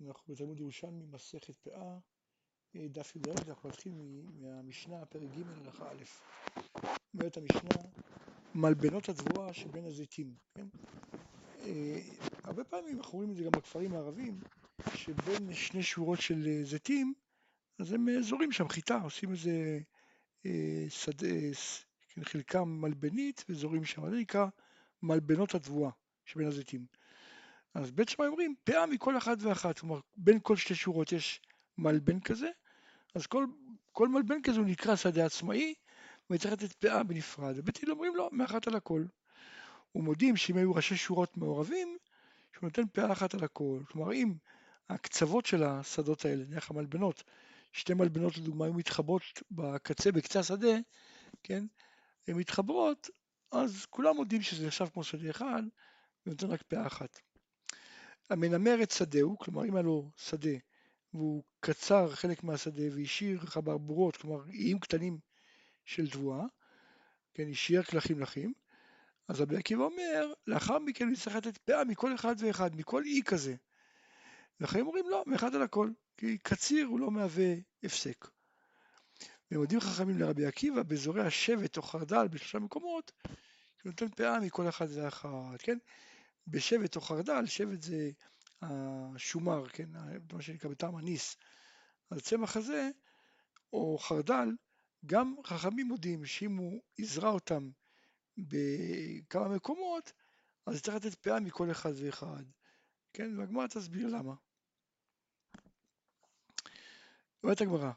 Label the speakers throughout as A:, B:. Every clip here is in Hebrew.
A: אנחנו בתלמוד ירושלמי, מסכת פאה, אה, דף י"ד, אנחנו נתחיל מהמשנה, פרק ג' הלכה א'. אומרת המשנה, מלבנות התבואה שבין הזיתים, כן? אה, הרבה פעמים אנחנו רואים את זה גם בכפרים הערבים, שבין שני שורות של אה, זיתים, אז הם זורים שם חיטה, עושים איזה שדה, כן, חלקם מלבנית וזורים שם, זה נקרא מלבנות התבואה שבין הזיתים. אז שמאי אומרים פאה מכל אחת ואחת, כלומר בין כל שתי שורות יש מלבן כזה, אז כל, כל מלבן כזה הוא נקרא שדה עצמאי וצריך לתת פאה בנפרד, ובית הלל אומרים לא, מאחת על הכל. ומודים שאם היו ראשי שורות מעורבים, שהוא נותן פאה אחת על הכל, כלומר אם הקצוות של השדות האלה, נניח המלבנות, שתי מלבנות לדוגמה היו מתחברות בקצה, בקצה השדה, כן, הן מתחברות, אז כולם מודים שזה נחשב כמו שדה אחד, ונותן רק פאה אחת. המנמר את שדהו, כלומר אם היה לו שדה והוא קצר חלק מהשדה והשאיר חברבורות, כלומר איים קטנים של תבואה, כן, השאיר כלכים לחים, אז רבי עקיבא אומר, לאחר מכן הוא יצטרך לתת פאה מכל אחד ואחד, מכל אי כזה. ואחרים אומרים לא, מאחד על הכל, כי קציר הוא לא מהווה הפסק. ומודים חכמים לרבי עקיבא באזורי השבט או חרדל בשלושה מקומות, שהוא נותן פאה מכל אחד ואחד, כן? בשבט או חרדל, שבט זה השומר, כן, מה שנקרא בטעם הניס. הצמח הזה, או חרדל, גם חכמים מודים שאם הוא יזרע אותם בכמה מקומות, אז צריך לתת פאה מכל אחד ואחד. כן, והגמרא תסביר למה. אומרת הגמרא,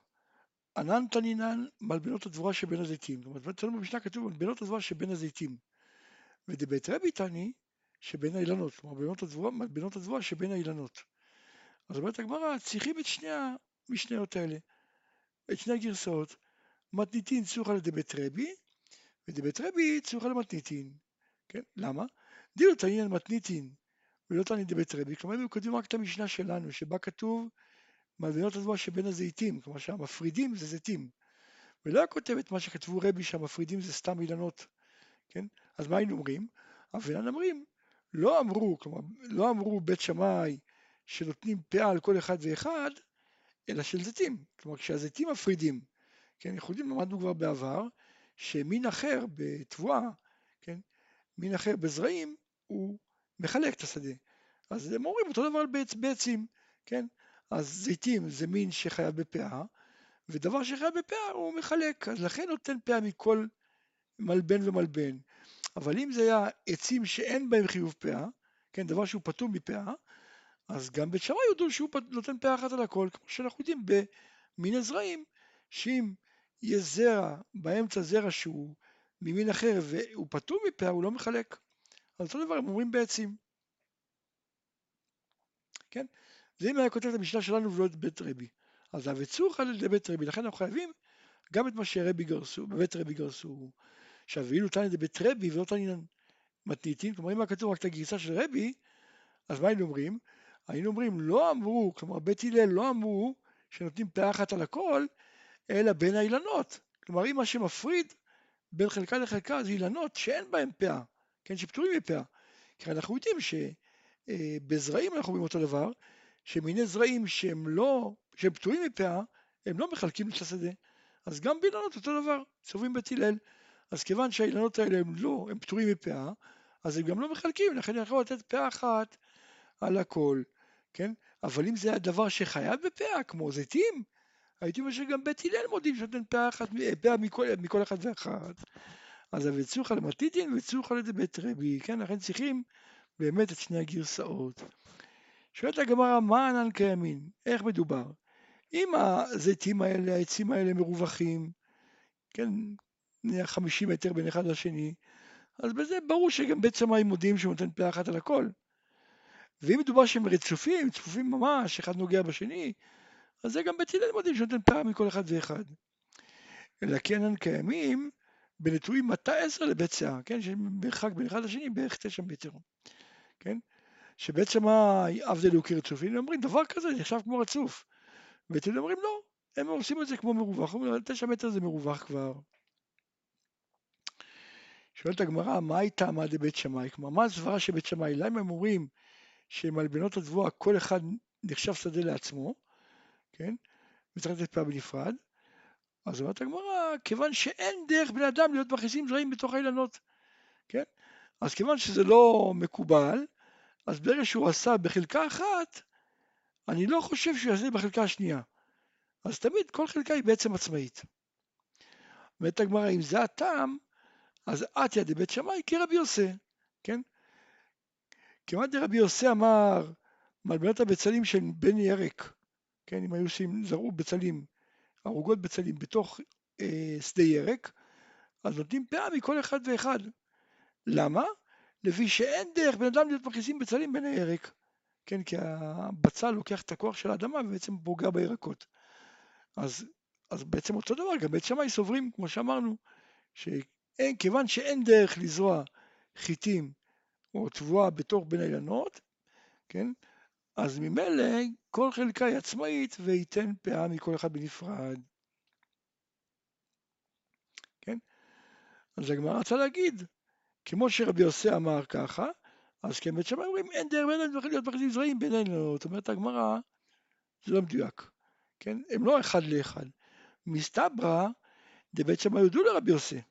A: ענן תנינן מלבנות הדבורה שבין הזיתים. זאת אומרת, במשנה כתוב מלבנות הדבורה שבין הזיתים. ודבית רבי תני, שבין האילנות, כלומר מלבנות הדבורה שבין האילנות. אז אומרת הגמרא, צריכים את שני המשניות האלה, את שני הגרסאות. מתניתין צוחה לדבית רבי, ודבית רבי צוחה למתניתין. כן? למה? דילו תעניין מתניתין ולא תעניין דבית רבי, כלומר הם כותבים רק את המשנה שלנו, שבה כתוב מלבנות הדבורה שבין הזיתים, כלומר שהמפרידים זה זיתים. ולא כותב את מה שכתבו רבי שהמפרידים זה סתם אילנות, כן? אז מה היינו אומרים? אבינן אומרים לא אמרו, כלומר, לא אמרו בית שמאי שנותנים פאה על כל אחד ואחד, אלא של זיתים. כלומר, כשהזיתים מפרידים, כן, יודעים, למדנו כבר בעבר, שמין אחר בתבואה, כן, מין אחר בזרעים, הוא מחלק את השדה. אז הם אומרים אותו דבר בעצ, בעצים, כן? אז זיתים זה מין שחייב בפאה, ודבר שחייב בפאה הוא מחלק, אז לכן נותן פאה מכל מלבן ומלבן. אבל אם זה היה עצים שאין בהם חיוב פאה, כן, דבר שהוא פטור מפאה, אז גם בית שמאי יודו שהוא נותן פאה אחת על הכל, כמו שאנחנו יודעים במין הזרעים, שאם יש זרע, באמצע זרע שהוא ממין אחר והוא פטור מפאה, הוא לא מחלק. אז אותו דבר הם אומרים בעצים. כן? זה אם היה כותב את המשנה שלנו ולא את בית רבי. אז הווצוך על ידי בית רבי, לכן אנחנו חייבים גם את מה שרבי גרסו, בבית רבי גרסו, עכשיו, ואילו תניא דבית רבי ולא תניא מתניתין, כלומר אם היה כתוב רק את הגרסה של רבי, אז מה היינו אומרים? היינו אומרים, לא אמרו, כלומר בית הלל לא אמרו שנותנים פאה אחת על הכל, אלא בין האילנות. כלומר, אם מה שמפריד בין חלקה לחלקה זה אילנות שאין בהם פאה, כן, שפטורים מפאה. כי אנחנו יודעים שבזרעים אנחנו רואים אותו דבר, שמיני זרעים שהם לא, שהם פטורים מפאה, הם לא מחלקים את השדה. אז גם באילנות אותו דבר, סוברים בית הלל. אז כיוון שהאילנות האלה הם לא, הם פטורים מפאה, אז הם גם לא מחלקים, לכן יכול לתת פאה אחת על הכל, כן? אבל אם זה הדבר שחייב בפאה, כמו זיתים, הייתי אומר שגם בית הלל מודים שנותן פאה אחת, פאה מכל, מכל אחד ואחת. אז הווצוך על מתיתין ידי בית רבי, כן? לכן צריכים באמת את שני הגרסאות. שואלת הגמרא, מה ענן קיימין? איך מדובר? אם הזיתים האלה, העצים האלה מרווחים, כן, נהיה 50 מטר בין אחד לשני, אז בזה ברור שגם בית שמאי מודיעים שהוא נותן פאה אחת על הכל. ואם מדובר שהם רצופים, צפופים ממש, אחד נוגע בשני, אז זה גם בית הלל מודיעים שהוא נותן פאה מכל אחד ואחד. אלא כן הם קיימים בנטועים מטה עשר לבית שאה, כן, שמרחק בין אחד לשני בערך תשע מטר, כן, שבית שמאי עבדל הוא כרצופים, הם אומרים דבר כזה נחשב כמו רצוף. הלל אומרים לא, הם עושים את זה כמו מרווח, אומרים תשע מטר זה מרווח כבר. שואלת הגמרא, מה הייתה עמד לבית שמאי? כלומר, מה הסברה של בית שמאי? למה הם אומרים שמלבנות הדבואה, כל אחד נחשב שדה לעצמו, כן? וצריך לתת פאה בנפרד. אז אומרת הגמרא, כיוון שאין דרך בני אדם להיות מכניסים זרעים בתוך האילנות, כן? אז כיוון שזה לא מקובל, אז ברגע שהוא עשה בחלקה אחת, אני לא חושב שהוא יעשה בחלקה השנייה. אז תמיד כל חלקה היא בעצם עצמאית. אומרת הגמרא, אם זה הטעם, אז עטיה דבית שמאי כרבי יוסי, כן? כמעט דרבי יוסי אמר, מלבנת הבצלים של בן ירק, כן, אם היו עושים, זרעו בצלים, ערוגות בצלים בתוך אה, שדה ירק, אז נותנים פאה מכל אחד ואחד. למה? לפי שאין דרך בן אדם להיות מכניסים בצלים בין הירק. כן, כי הבצל לוקח את הכוח של האדמה ובעצם פוגע בירקות. אז, אז בעצם אותו דבר, גם בית שמאי סוברים, כמו שאמרנו, שאין, כיוון שאין דרך לזרוע חיטים או תבואה בתוך בין האילנות, כן, אז ממילא כל חלקה היא עצמאית וייתן פאה מכל אחד בנפרד. כן? אז הגמרא רצה להגיד, כמו שרבי יוסי אמר ככה, אז כן בית שמאי אומרים אין דרך בין להיות מחליטים זרעים בין האילנות. אומרת הגמרא, זה לא מדויק. כן? הם לא אחד לאחד. מסתברא דבית שמאי יודו לרבי יוסי,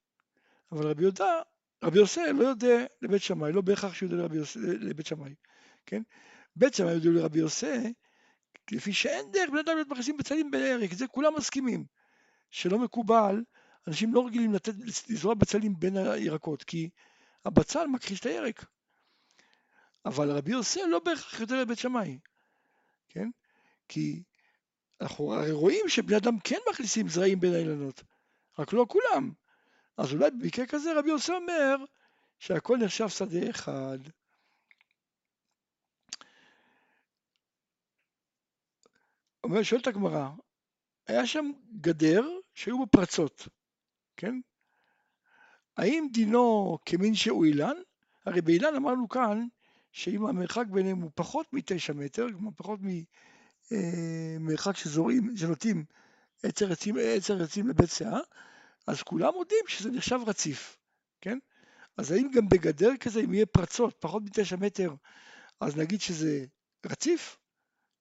A: אבל רבי יהודה, רבי יוסי לא יודע לבית שמאי, לא בהכרח שהוא יודע לבית שמאי, כן? בית שמאי יודו לרבי יוסי, לפי שאין דרך בן אדם להיות מכניסים בצלים בערק, זה כולם מסכימים, שלא מקובל, אנשים לא רגילים לתת, לזרוע בצלים בין הירקות, כי הבצל מכחיש את הירק. אבל רבי יוסי לא בהכרח יודע לבית שמאי, כן? כי אנחנו הרי רואים שבני אדם כן מכניסים זרעים בין האילנות, רק לא כולם. אז אולי במקרה כזה רבי יוסי אומר שהכל נחשב שדה אחד. אומר, שואלת הגמרא, היה שם גדר שהיו בו פרצות, כן? האם דינו כמין שהוא אילן? הרי באילן אמרנו כאן שאם המרחק ביניהם הוא פחות מתשע מטר, כלומר פחות ממרחק אה, שזורים, שנוטים עצר עצים לבית שאה, אז כולם מודים שזה נחשב רציף, כן? אז האם גם בגדר כזה, אם יהיה פרצות פחות מתשע מטר, אז נגיד שזה רציף,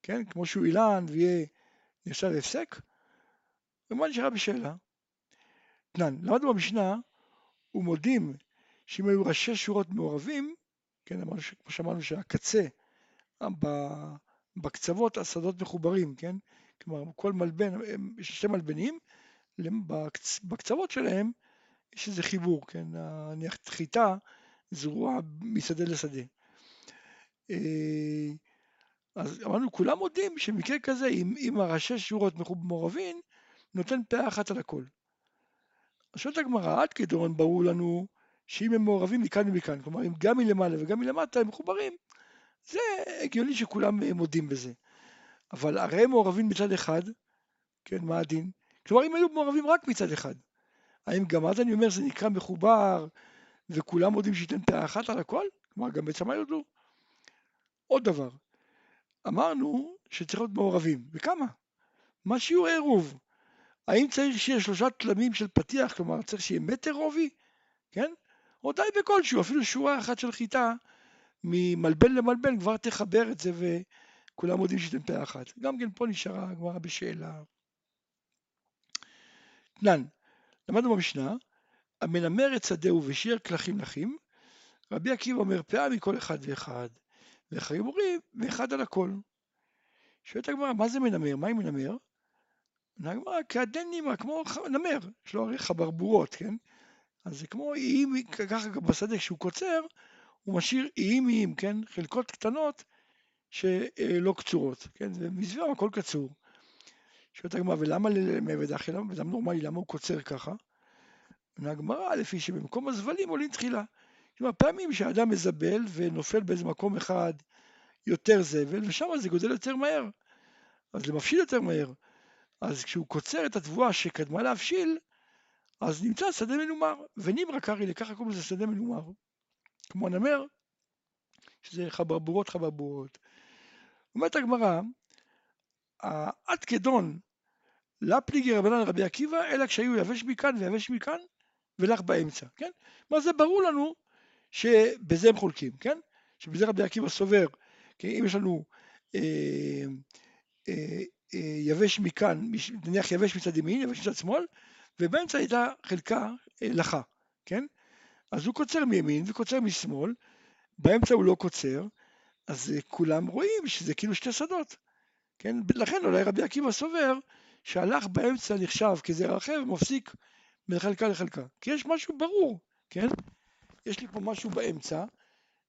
A: כן? כמו שהוא אילן ויהיה נחשב הפסק? ומה נשארה בשאלה? תנן, למדנו במשנה, ומודים שאם היו ראשי שורות מעורבים, כן, אמרנו, כמו שאמרנו שהקצה, בקצוות השדות מחוברים, כן? כלומר, כל מלבן, יש שתי מלבנים, בקצוות שלהם יש איזה חיבור, כן? נניח חיטה זרועה משדה לשדה. אה, אז אמרנו, כולם מודים שמקרה כזה, אם, אם הראשי שורות מעורבים, נותן פאה אחת על הכל. אז שואלת הגמרא, עד כדורון ברור לנו שאם הם מעורבים מכאן ומכאן, כלומר אם גם מלמעלה וגם מלמטה הם מחוברים, זה הגיוני שכולם מודים בזה. אבל הרי הם מעורבים מצד אחד, כן, מה הדין? כלומר אם היו מעורבים רק מצד אחד, האם גם אז אני אומר שזה נקרא מחובר וכולם מודים שייתן פאה אחת על הכל? כלומר גם בית שמאי יודו. עוד דבר, אמרנו שצריך להיות מעורבים, וכמה? מה שיעור העירוב? האם צריך שיהיה שלושה תלמים של פתיח, כלומר צריך שיהיה מטר רובי, כן? או די בכלשהו, אפילו שורה אחת של חיטה ממלבן למלבן כבר תחבר את זה וכולם יודעים שתיתן פה אחת. גם כן פה נשארה הגמרא בשאלה. תנן, למדנו במשנה, המנמר את שדהו ושיער כלכים לחים, רבי עקיבא אומר פאה מכל אחד ואחד, ואחרים אומרים ואחד על הכל. שואלת הגמרא, מה זה מנמר? מה עם מנמר? הגמרא כעדן נימא, כמו נמר, יש לו הרי חברבורות, כן? אז זה כמו איים, ככה גם בשדה כשהוא קוצר, הוא משאיר איים איים, כן? חלקות קטנות שלא קצורות, כן? ומסביבם הכל קצור. שואלת הגמרא, ולמה מעבד אחי, למה בן נורמלי, למה הוא קוצר ככה? עונה הגמרא, לפי שבמקום הזבלים עולים תחילה. כלומר, פעמים שהאדם מזבל ונופל באיזה מקום אחד יותר זבל, ושם זה גודל יותר מהר. אז זה מפשיל יותר מהר. אז כשהוא קוצר את התבואה שקדמה להבשיל, אז נמצא שדה מנומר, ונימרא קרעי לככה קוראים לזה שדה מנומר. כמו נמר, שזה חברבורות חברבורות. אומרת הגמרא, עד כדון לפליגי רבנן רבי עקיבא, אלא כשהיו יבש מכאן ויבש מכאן, ולך באמצע, כן? מה זה ברור לנו שבזה הם חולקים, כן? שבזה רבי עקיבא סובר, כי אם יש לנו אה, אה, אה, יבש מכאן, נניח יבש מצד ימין, יבש מצד שמאל, ובאמצע הייתה חלקה אה, לחה, כן? אז הוא קוצר מימין וקוצר משמאל, באמצע הוא לא קוצר, אז אה, כולם רואים שזה כאילו שתי שדות, כן? לכן אולי רבי עקיבא סובר שהלך באמצע נחשב כזרע אחר ומפסיק בין חלקה לחלקה, כי יש משהו ברור, כן? יש לי פה משהו באמצע,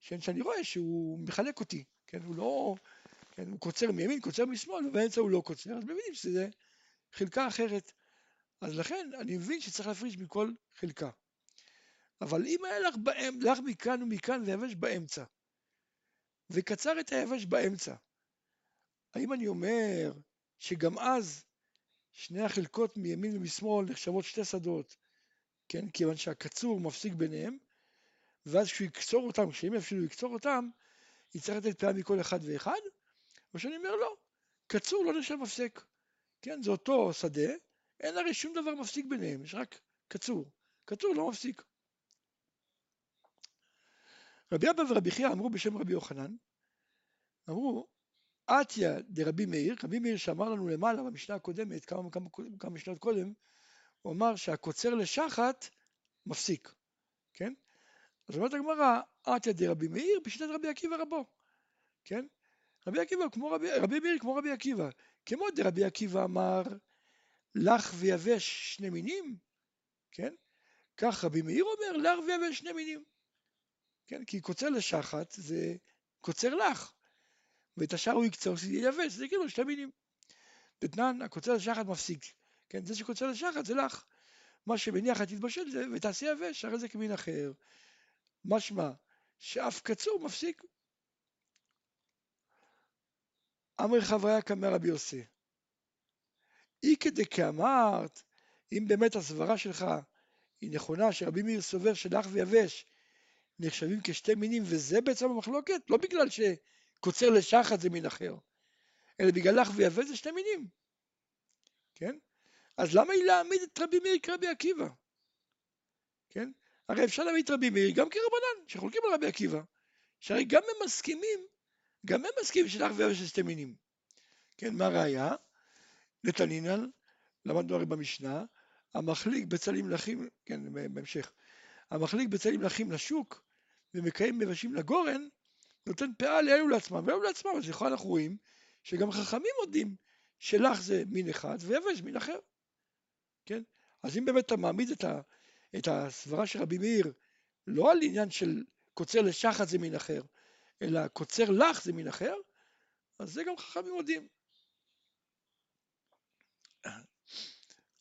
A: שאני רואה שהוא מחלק אותי, כן? הוא לא... כן? הוא קוצר מימין, קוצר משמאל, ובאמצע הוא לא קוצר, אז מבינים שזה חלקה אחרת. אז לכן אני מבין שצריך להפריש מכל חלקה. אבל אם היה לך, באמצע, לך מכאן ומכאן ויבש באמצע, וקצר את היבש באמצע, האם אני אומר שגם אז שני החלקות מימין ומשמאל נחשבות שתי שדות, כן, כיוון שהקצור מפסיק ביניהם, ואז כשהוא יקצור אותם, כשאם אפילו יקצור אותם, יצטרך לתת פאה מכל אחד ואחד, או שאני אומר לא, קצור לא נחשב מפסק, כן, זה אותו שדה, אין הרי שום דבר מפסיק ביניהם, יש רק קצור, קצור לא מפסיק. רבי אבא ורבי חייא אמרו בשם רבי יוחנן, אמרו, עטיה דרבי מאיר, רבי מאיר שאמר לנו למעלה במשנה הקודמת, כמה, כמה, כמה משנות קודם, הוא אמר שהקוצר לשחת מפסיק, כן? אז אומרת הגמרא, עטיה דרבי מאיר בשיטת רבי עקיבא רבו, כן? רבי עקיבא כמו רבי, רבי מאיר כמו רבי עקיבא, כמו דרבי עקיבא אמר, לך ויבש שני מינים, כן? כך רבי מאיר אומר, לך ויבש שני מינים, כן? כי קוצר לשחת זה קוצר לך, ואת השאר הוא יקצור, שזה ייבש, זה כאילו שתי מינים. דתנן, הקוצר לשחת מפסיק, כן? זה שקוצר לשחת זה לך. מה שמניח את תתבשל זה ותעשי יבש, הרי זה כמין אחר. משמע שאף קצור מפסיק. אמר חוויה כמר רבי יוסי. אי כדי כאמרת, אם באמת הסברה שלך היא נכונה, שרבי מאיר סובר שלח ויבש נחשבים כשתי מינים, וזה בעצם המחלוקת, לא בגלל שקוצר לשחת זה מין אחר, אלא בגלל לך ויבש זה שתי מינים, כן? אז למה היא להעמיד את רבי מאיר כרבי עקיבא? כן? הרי אפשר להעמיד את רבי מאיר גם כרבנן, שחולקים על רבי עקיבא, שהרי גם הם מסכימים, גם הם מסכימים שלך ויבש זה שתי מינים. כן, מה ראיה? נתנינן, למדנו הרי במשנה, המחליק בצלים לחים, כן, בהמשך, המחליק בצלים לחים לשוק ומקיים מבשים לגורן, נותן פאה לאלו לעצמם ואלו לעצמם, אז לכאורה אנחנו רואים שגם חכמים מודים שלך זה מין אחד ויבש מין אחר, כן? אז אם באמת אתה מעמיד את, ה, את הסברה של רבי מאיר לא על עניין של קוצר לשחת זה מין אחר, אלא קוצר לך זה מין אחר, אז זה גם חכמים מודים.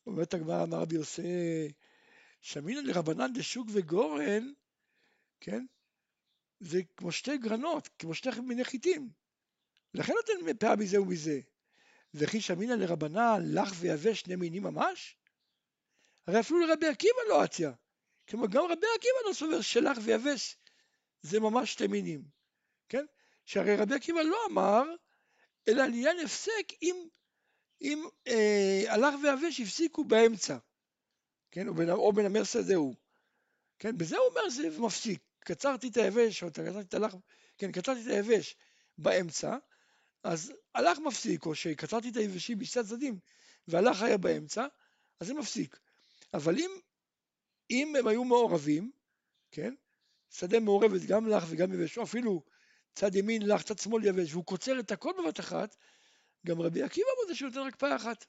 A: אומרת הגמרא, אמר רבי יוסי, שמינא לרבנן דשוק וגורן, כן? זה כמו שתי גרנות, כמו שתי מיני חיטים. לכן נותן פאה מזה ומזה. וכי שמינא לרבנן לך ויבש שני מינים ממש? הרי אפילו לרבי עקיבא לא עטיה. כלומר, גם רבי עקיבא לא סובר שלך ויבש זה ממש שתי מינים, כן? שהרי רבי עקיבא לא אמר, אלא לעניין הפסק אם, אם אה, הלך ויבש הפסיקו באמצע. כן, או המרסה זהו. כן, בזה הוא אומר זה מפסיק. קצרתי את היבש, או קצרתי את הלך, כן, קצרתי את היבש באמצע, אז הלך מפסיק, או שקצרתי את היבשים בשתי הצדדים, והלך היה באמצע, אז זה מפסיק. אבל אם, אם הם היו מעורבים, כן, שדה מעורבת גם לך וגם יבש, או אפילו צד ימין לך, צד שמאל יבש, והוא קוצר את הכל בבת אחת, גם רבי עקיבא מודה שהוא נותן רק פאה אחת,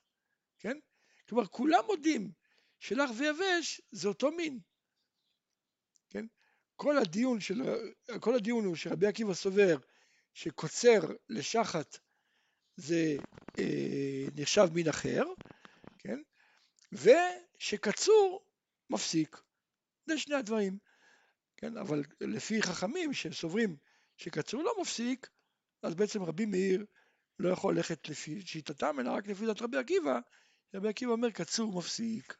A: כן? כלומר, כולם מודים שלח ויבש זה אותו מין. כן? כל הדיון, של, כל הדיון הוא שרבי עקיבא סובר שקוצר לשחת זה אה, נחשב מין אחר, כן? ושקצור מפסיק. זה שני הדברים. כן? אבל לפי חכמים שסוברים שקצור לא מפסיק, אז בעצם רבי מאיר לא יכול ללכת לפי שיטתם, אלא רק לפי דת רבי עקיבא, רבי עקיבא אומר קצור מפסיק.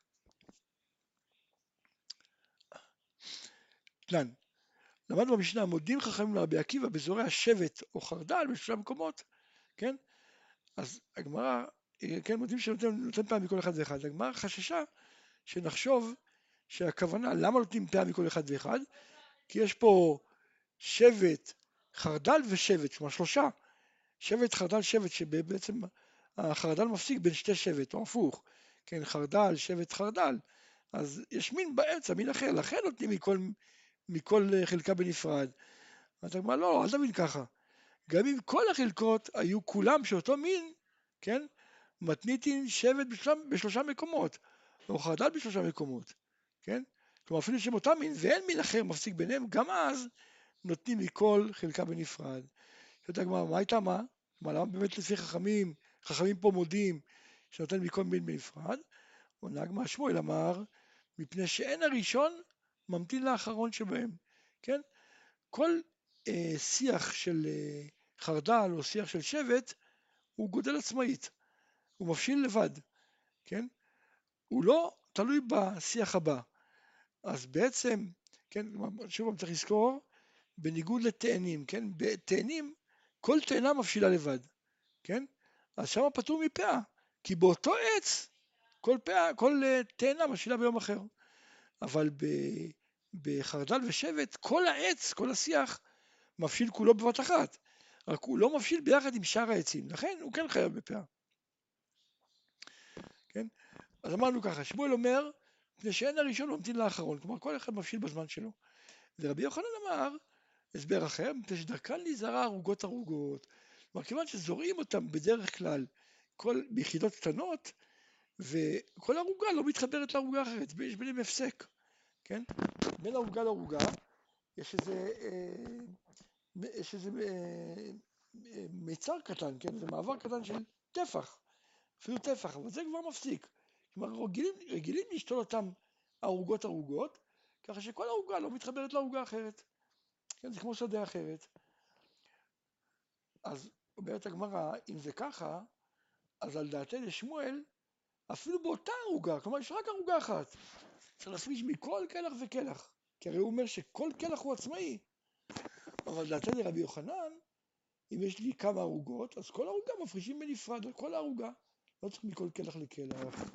A: תלן. למדנו במשנה, מודים חכמים לרבי עקיבא באזורי השבט או חרדל בשלושה מקומות, כן? אז הגמרא, כן, מודים שנותן פעם מכל אחד ואחד. הגמרא חששה שנחשוב שהכוונה, למה נותנים פאה מכל אחד ואחד? כי יש פה שבט, חרדל ושבט, כלומר שלושה, שבט חרדל שבט שבעצם החרדל מפסיק בין שתי שבט, או הפוך, כן, חרדל, שבט חרדל, אז יש מין באמצע, מין אחר, לכן נותנים מכל, מכל חלקה בנפרד. אתה אומר, לא, אל תבין ככה. גם אם כל החלקות היו כולם שאותו מין, כן, מתניתין שבט בשלושה, בשלושה מקומות, או חרדל בשלושה מקומות, כן? כלומר אפילו שהם אותם מין ואין מין אחר מפסיק ביניהם, גם אז נותנים מכל חלקה בנפרד. שואלת הגמרא, מה הייתה מה? כלומר, למה באמת לפי חכמים, חכמים פה מודים שנותן מכל מין בנפרד? עונה הגמרא שמואל אמר, מפני שאין הראשון ממתין לאחרון שבהם, כן? כל אה, שיח של אה, חרדל או שיח של שבט הוא גודל עצמאית, הוא מבשיל לבד, כן? הוא לא תלוי בשיח הבא. אז בעצם, כן, שוב צריך לזכור, בניגוד לתאנים, כן? בתאנים כל תאנה מבשילה לבד, כן? אז שם פטור מפאה, כי באותו עץ כל, פאה, כל אה, תאנה מבשילה ביום אחר. אבל בחרדל ושבט כל העץ, כל השיח, מבשיל כולו בבת אחת, רק הוא לא מבשיל ביחד עם שאר העצים, לכן הוא כן חייב בפאה. כן? אז אמרנו ככה, שמואל אומר, מפני שאין הראשון ממתין לאחרון, כלומר כל אחד מבשיל בזמן שלו. ורבי יוחנן אמר, הסבר אחר, מפני שדרכן להיזרע ערוגות ערוגות. כלומר, כיוון שזורעים אותם בדרך כלל כל, ביחידות קטנות, וכל ערוגה לא מתחברת לערוגה אחרת, יש ביניהם הפסק, כן? בין ערוגה לערוגה יש איזה, אה, יש איזה אה, אה, מיצר קטן, כן? זה מעבר קטן של טפח, אפילו טפח, אבל זה כבר מפסיק. כלומר, רגילים, רגילים לשתול אותם ערוגות ערוגות, ככה שכל ערוגה לא מתחברת לערוגה אחרת. כן, זה כמו שדה אחרת. אז אומרת הגמרא, אם זה ככה, אז על דעתנו שמואל, אפילו באותה ערוגה, כלומר יש רק ערוגה אחת, צריך להפריש מכל קלח וקלח, כי הרי הוא אומר שכל קלח הוא עצמאי. אבל דעתנו רבי יוחנן, אם יש לי כמה ערוגות, אז כל ערוגה מפרישים בנפרד על כל הערוגה, לא צריך מכל קלח לקלח.